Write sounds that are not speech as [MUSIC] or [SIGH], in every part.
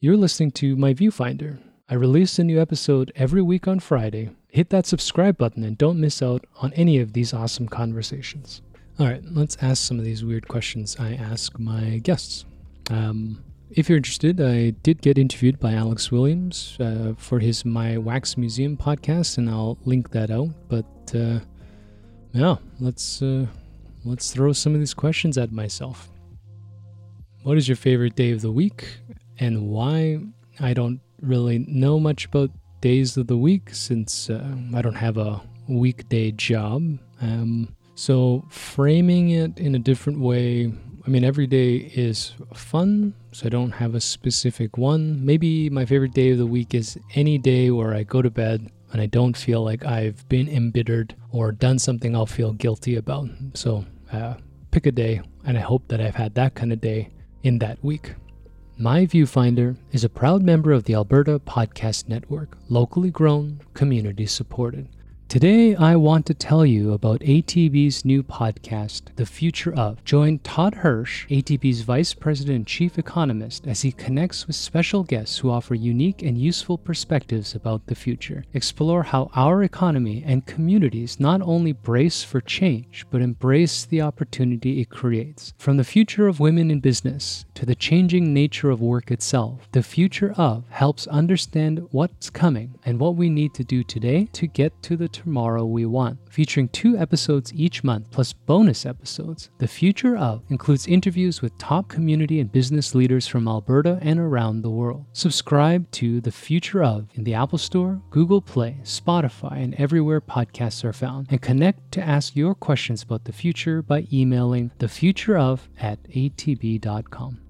You're listening to my Viewfinder. I release a new episode every week on Friday. Hit that subscribe button and don't miss out on any of these awesome conversations. All right, let's ask some of these weird questions I ask my guests. Um, if you're interested, I did get interviewed by Alex Williams uh, for his My Wax Museum podcast, and I'll link that out. But uh, yeah, let's uh, let's throw some of these questions at myself. What is your favorite day of the week? And why I don't really know much about days of the week since uh, I don't have a weekday job. Um, so, framing it in a different way, I mean, every day is fun, so I don't have a specific one. Maybe my favorite day of the week is any day where I go to bed and I don't feel like I've been embittered or done something I'll feel guilty about. So, uh, pick a day, and I hope that I've had that kind of day in that week. My Viewfinder is a proud member of the Alberta Podcast Network, locally grown, community supported. Today, I want to tell you about ATB's new podcast, The Future of. Join Todd Hirsch, ATB's Vice President and Chief Economist, as he connects with special guests who offer unique and useful perspectives about the future. Explore how our economy and communities not only brace for change, but embrace the opportunity it creates. From the future of women in business to the changing nature of work itself, The Future of helps understand what's coming and what we need to do today to get to the tomorrow we want, featuring two episodes each month plus bonus episodes. The Future of includes interviews with top community and business leaders from Alberta and around the world. Subscribe to The Future of in the Apple Store, Google Play, Spotify, and everywhere podcasts are found, and connect to ask your questions about the future by emailing thefutureof at atb.com.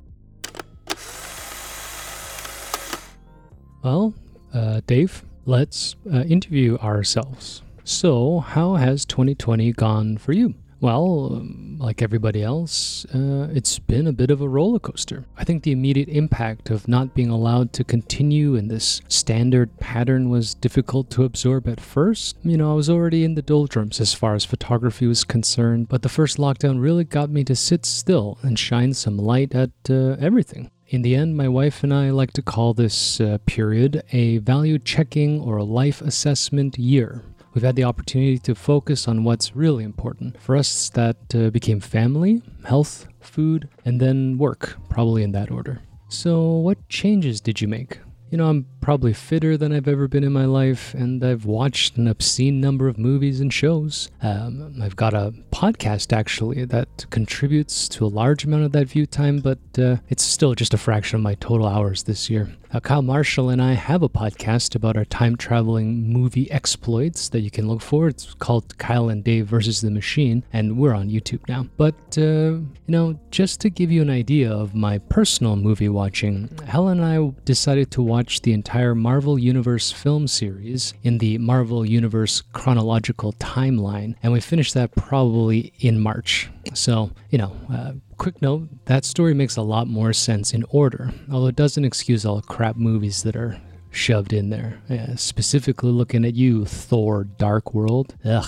Well, uh, Dave, let's uh, interview ourselves. So, how has 2020 gone for you? Well, um, like everybody else, uh, it's been a bit of a roller coaster. I think the immediate impact of not being allowed to continue in this standard pattern was difficult to absorb at first. You know, I was already in the doldrums as far as photography was concerned, but the first lockdown really got me to sit still and shine some light at uh, everything. In the end, my wife and I like to call this uh, period a value checking or a life assessment year. We've had the opportunity to focus on what's really important. For us, that uh, became family, health, food, and then work, probably in that order. So, what changes did you make? You know, I'm probably fitter than I've ever been in my life, and I've watched an obscene number of movies and shows. Um, I've got a podcast actually that contributes to a large amount of that view time, but uh, it's still just a fraction of my total hours this year. Uh, Kyle Marshall and I have a podcast about our time traveling movie exploits that you can look for. It's called Kyle and Dave versus the Machine, and we're on YouTube now. But, uh, you know, just to give you an idea of my personal movie watching, Helen and I decided to watch the entire Marvel Universe film series in the Marvel Universe chronological timeline, and we finished that probably in March. So, you know, uh, quick note that story makes a lot more sense in order, although it doesn't excuse all crap movies that are shoved in there. Yeah, specifically looking at you, Thor Dark World. Ugh.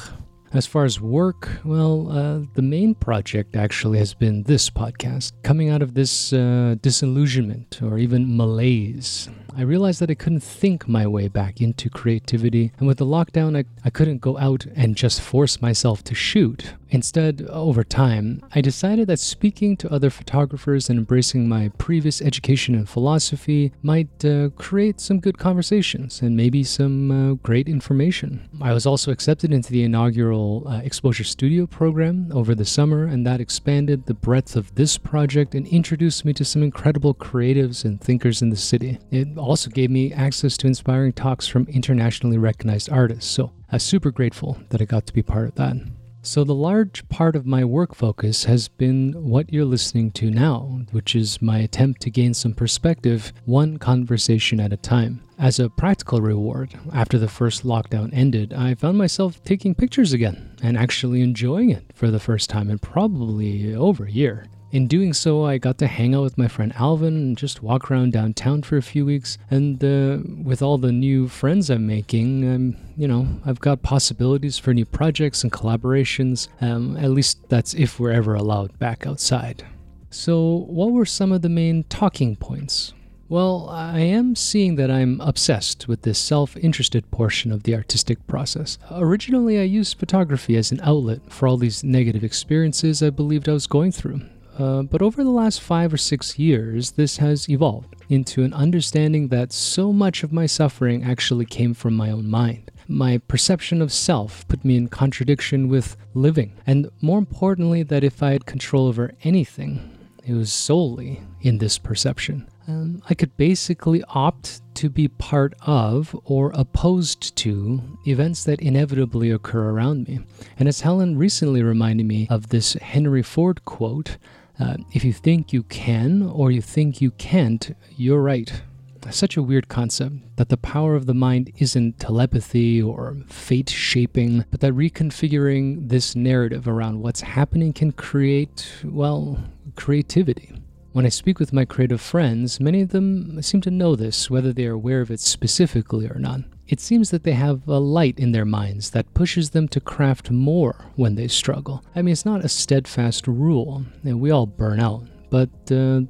As far as work, well, uh, the main project actually has been this podcast. Coming out of this uh, disillusionment or even malaise, I realized that I couldn't think my way back into creativity, and with the lockdown, I, I couldn't go out and just force myself to shoot. Instead, over time, I decided that speaking to other photographers and embracing my previous education in philosophy might uh, create some good conversations and maybe some uh, great information. I was also accepted into the inaugural uh, Exposure Studio program over the summer, and that expanded the breadth of this project and introduced me to some incredible creatives and thinkers in the city. It also gave me access to inspiring talks from internationally recognized artists, so I'm super grateful that I got to be part of that. So, the large part of my work focus has been what you're listening to now, which is my attempt to gain some perspective, one conversation at a time. As a practical reward, after the first lockdown ended, I found myself taking pictures again and actually enjoying it for the first time in probably over a year. In doing so, I got to hang out with my friend Alvin and just walk around downtown for a few weeks. And uh, with all the new friends I'm making, um, you know, I've got possibilities for new projects and collaborations. Um, at least that's if we're ever allowed back outside. So, what were some of the main talking points? Well, I am seeing that I'm obsessed with this self interested portion of the artistic process. Originally, I used photography as an outlet for all these negative experiences I believed I was going through. Uh, but over the last five or six years, this has evolved into an understanding that so much of my suffering actually came from my own mind. My perception of self put me in contradiction with living, and more importantly, that if I had control over anything, it was solely in this perception um, I could basically opt to be part of or opposed to events that inevitably occur around me. And as Helen recently reminded me of this Henry Ford quote uh, if you think you can or you think you can't, you're right. Such a weird concept that the power of the mind isn't telepathy or fate shaping, but that reconfiguring this narrative around what's happening can create, well, creativity. When I speak with my creative friends, many of them seem to know this, whether they are aware of it specifically or not. It seems that they have a light in their minds that pushes them to craft more when they struggle. I mean, it's not a steadfast rule, and we all burn out but uh,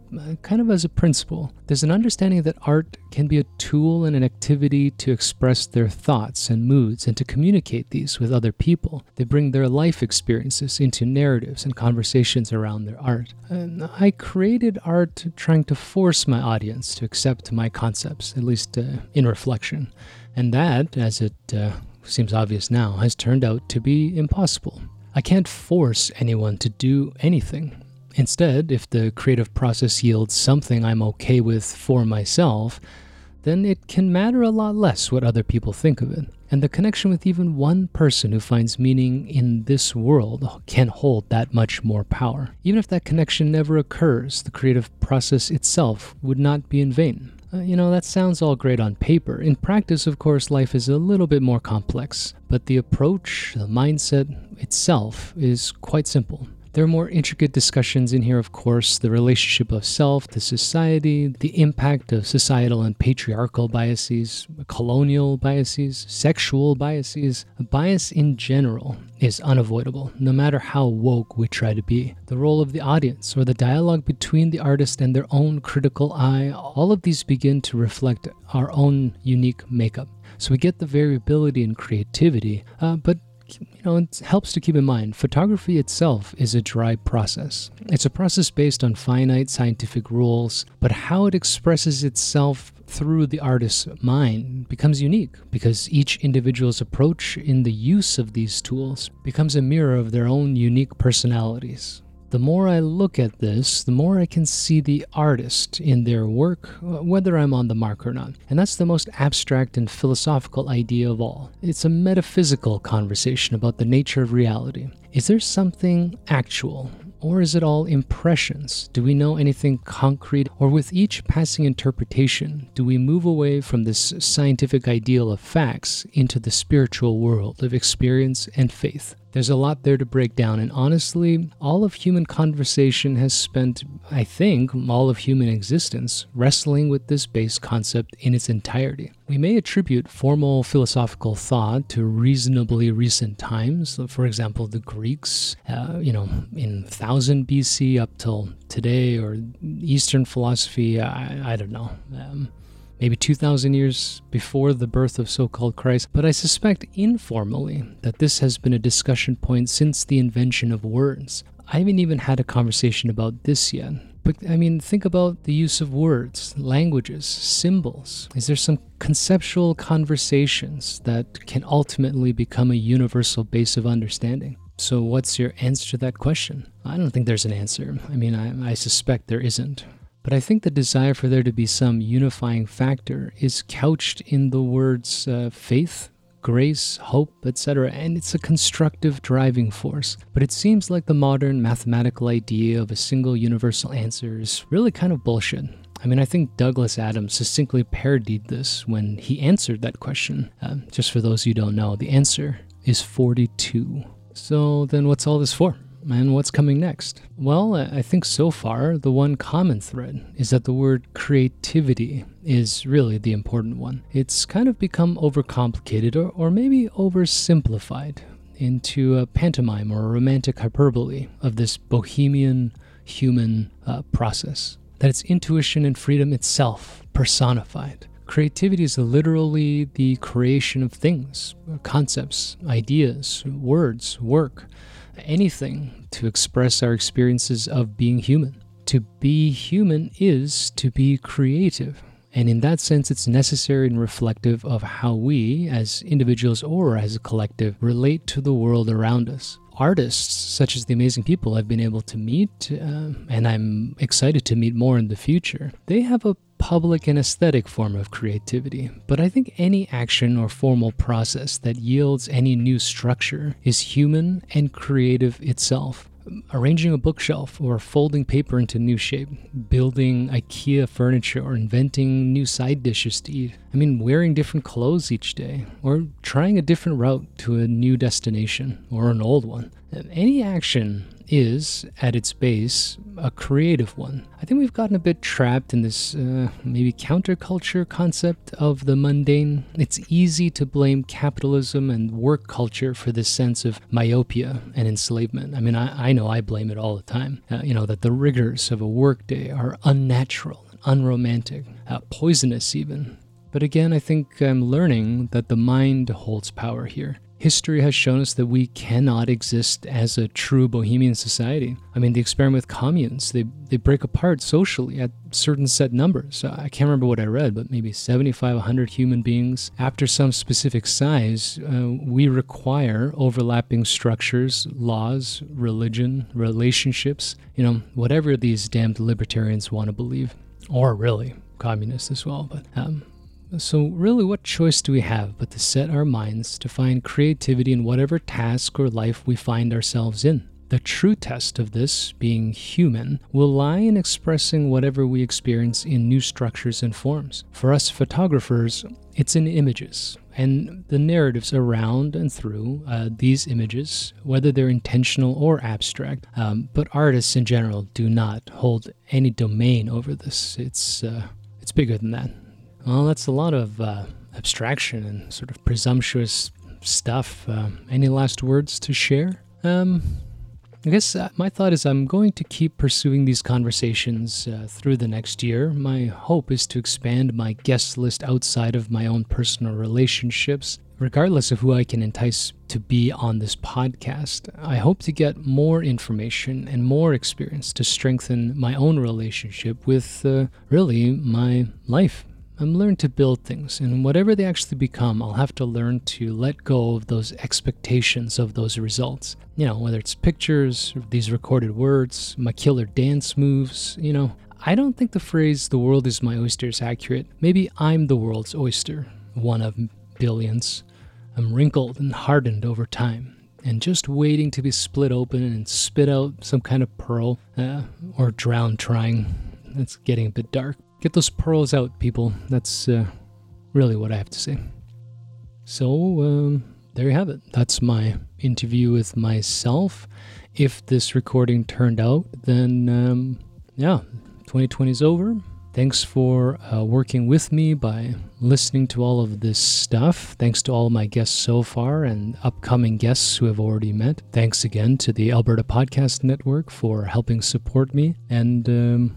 kind of as a principle. There's an understanding that art can be a tool and an activity to express their thoughts and moods and to communicate these with other people. They bring their life experiences into narratives and conversations around their art. And I created art trying to force my audience to accept my concepts, at least uh, in reflection. And that, as it uh, seems obvious now, has turned out to be impossible. I can't force anyone to do anything. Instead, if the creative process yields something I'm okay with for myself, then it can matter a lot less what other people think of it. And the connection with even one person who finds meaning in this world can hold that much more power. Even if that connection never occurs, the creative process itself would not be in vain. Uh, you know, that sounds all great on paper. In practice, of course, life is a little bit more complex, but the approach, the mindset itself is quite simple. There are more intricate discussions in here, of course the relationship of self to society, the impact of societal and patriarchal biases, colonial biases, sexual biases. A bias in general is unavoidable, no matter how woke we try to be. The role of the audience or the dialogue between the artist and their own critical eye, all of these begin to reflect our own unique makeup. So we get the variability and creativity, uh, but you know, it helps to keep in mind photography itself is a dry process. It's a process based on finite scientific rules, but how it expresses itself through the artist's mind becomes unique because each individual's approach in the use of these tools becomes a mirror of their own unique personalities. The more I look at this, the more I can see the artist in their work, whether I'm on the mark or not. And that's the most abstract and philosophical idea of all. It's a metaphysical conversation about the nature of reality. Is there something actual, or is it all impressions? Do we know anything concrete? Or with each passing interpretation, do we move away from this scientific ideal of facts into the spiritual world of experience and faith? There's a lot there to break down, and honestly, all of human conversation has spent, I think, all of human existence wrestling with this base concept in its entirety. We may attribute formal philosophical thought to reasonably recent times, for example, the Greeks, uh, you know, in 1000 BC up till today, or Eastern philosophy, I, I don't know. Um, maybe 2,000 years before the birth of so called Christ, but I suspect informally that this has been a discussion point since the invention of words. I haven't even had a conversation about this yet. But I mean, think about the use of words, languages, symbols. Is there some conceptual conversations that can ultimately become a universal base of understanding? So, what's your answer to that question? I don't think there's an answer. I mean, I, I suspect there isn't. But I think the desire for there to be some unifying factor is couched in the words uh, faith, grace, hope, etc., and it's a constructive driving force. But it seems like the modern mathematical idea of a single universal answer is really kind of bullshit. I mean, I think Douglas Adams succinctly parodied this when he answered that question. Uh, just for those who don't know, the answer is 42. So then what's all this for? And what's coming next? Well, I think so far the one common thread is that the word creativity is really the important one. It's kind of become overcomplicated or, or maybe oversimplified into a pantomime or a romantic hyperbole of this bohemian human uh, process. that it's intuition and freedom itself personified. Creativity is literally the creation of things, concepts, ideas, words, work, anything to express our experiences of being human. To be human is to be creative. And in that sense, it's necessary and reflective of how we, as individuals or as a collective, relate to the world around us. Artists, such as the amazing people I've been able to meet, uh, and I'm excited to meet more in the future, they have a public and aesthetic form of creativity. But I think any action or formal process that yields any new structure is human and creative itself arranging a bookshelf or folding paper into new shape, building IKEA furniture or inventing new side dishes to eat. I mean, wearing different clothes each day or trying a different route to a new destination or an old one. Any action is, at its base, a creative one. I think we've gotten a bit trapped in this uh, maybe counterculture concept of the mundane. It's easy to blame capitalism and work culture for this sense of myopia and enslavement. I mean, I, I know I blame it all the time. Uh, you know, that the rigors of a workday are unnatural, unromantic, uh, poisonous even. But again, I think I'm learning that the mind holds power here. History has shown us that we cannot exist as a true bohemian society. I mean, the experiment with communes, they, they break apart socially at certain set numbers. I can't remember what I read, but maybe 75, 100 human beings. After some specific size, uh, we require overlapping structures, laws, religion, relationships, you know, whatever these damned libertarians want to believe. Or really, communists as well. But um, so, really, what choice do we have but to set our minds to find creativity in whatever task or life we find ourselves in? The true test of this, being human, will lie in expressing whatever we experience in new structures and forms. For us photographers, it's in images and the narratives around and through uh, these images, whether they're intentional or abstract. Um, but artists in general do not hold any domain over this. It's uh, it's bigger than that. Well, that's a lot of uh, abstraction and sort of presumptuous stuff. Uh, any last words to share? Um, I guess uh, my thought is I'm going to keep pursuing these conversations uh, through the next year. My hope is to expand my guest list outside of my own personal relationships. Regardless of who I can entice to be on this podcast, I hope to get more information and more experience to strengthen my own relationship with uh, really my life I'm learning to build things, and whatever they actually become, I'll have to learn to let go of those expectations of those results. You know, whether it's pictures, these recorded words, my killer dance moves, you know. I don't think the phrase, the world is my oyster, is accurate. Maybe I'm the world's oyster, one of billions. I'm wrinkled and hardened over time and just waiting to be split open and spit out some kind of pearl uh, or drown trying. It's getting a bit dark. Get those pearls out, people. That's uh, really what I have to say. So, um, there you have it. That's my interview with myself. If this recording turned out, then um, yeah, 2020 is over. Thanks for uh, working with me by listening to all of this stuff. Thanks to all my guests so far and upcoming guests who have already met. Thanks again to the Alberta Podcast Network for helping support me. And um,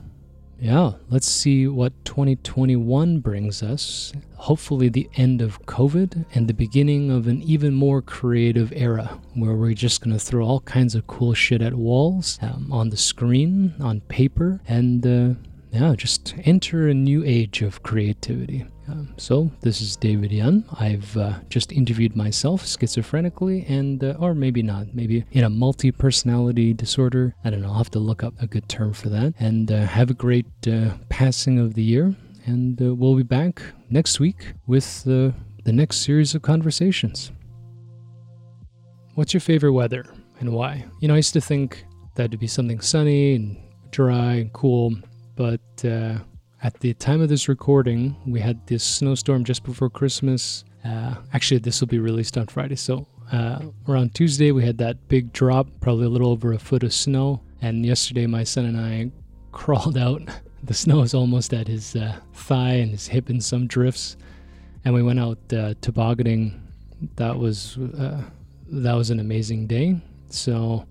yeah, let's see what 2021 brings us. Hopefully, the end of COVID and the beginning of an even more creative era where we're just going to throw all kinds of cool shit at walls, um, on the screen, on paper, and uh, yeah, just enter a new age of creativity. Um, so this is David Yan. I've uh, just interviewed myself schizophrenically, and uh, or maybe not, maybe in a multi-personality disorder. I don't know. I'll have to look up a good term for that. And uh, have a great uh, passing of the year. And uh, we'll be back next week with uh, the next series of conversations. What's your favorite weather and why? You know, I used to think that would be something sunny and dry and cool, but at the time of this recording, we had this snowstorm just before Christmas. Uh, actually, this will be released on Friday. So uh, around Tuesday, we had that big drop, probably a little over a foot of snow. And yesterday, my son and I [LAUGHS] crawled out. [LAUGHS] The snow is almost at his uh, thigh and his hip in some drifts. And we went out uh, tobogganing. That was uh, that was an amazing day. So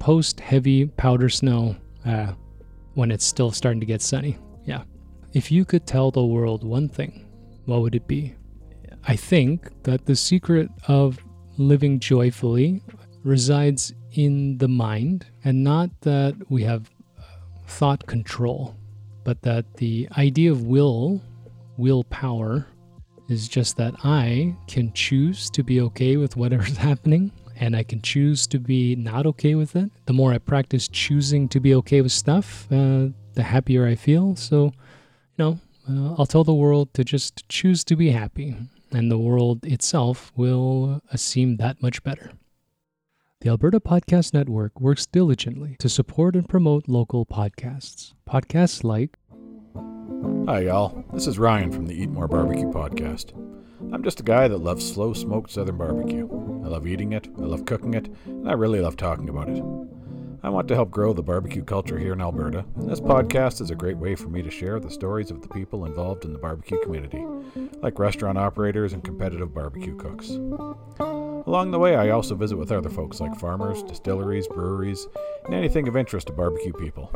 post heavy powder snow, uh, when it's still starting to get sunny. Yeah. If you could tell the world one thing, what would it be? I think that the secret of living joyfully resides in the mind and not that we have uh, thought control, but that the idea of will, willpower, is just that I can choose to be okay with whatever's [LAUGHS] happening and I can choose to be not okay with it. The more I practice choosing to be okay with stuff, uh, the happier I feel. So, you know, uh, I'll tell the world to just choose to be happy, and the world itself will uh, seem that much better. The Alberta Podcast Network works diligently to support and promote local podcasts. Podcasts like Hi, y'all. This is Ryan from the Eat More Barbecue podcast. I'm just a guy that loves slow smoked southern barbecue. I love eating it, I love cooking it, and I really love talking about it. I want to help grow the barbecue culture here in Alberta, and this podcast is a great way for me to share the stories of the people involved in the barbecue community, like restaurant operators and competitive barbecue cooks. Along the way, I also visit with other folks like farmers, distilleries, breweries, and anything of interest to barbecue people.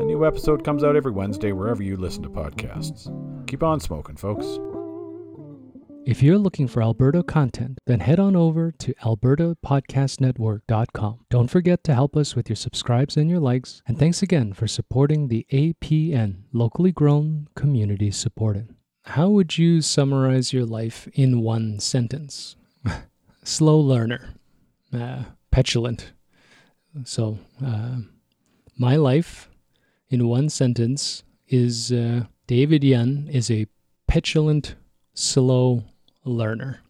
A new episode comes out every Wednesday wherever you listen to podcasts. Keep on smoking, folks. If you're looking for Alberta content, then head on over to albertapodcastnetwork.com. Don't forget to help us with your subscribes and your likes, and thanks again for supporting the APN, locally grown, community supported. How would you summarize your life in one sentence? [LAUGHS] Slow learner, uh, petulant. So, uh, my life in one sentence is uh, David Yun is a petulant, slow learner.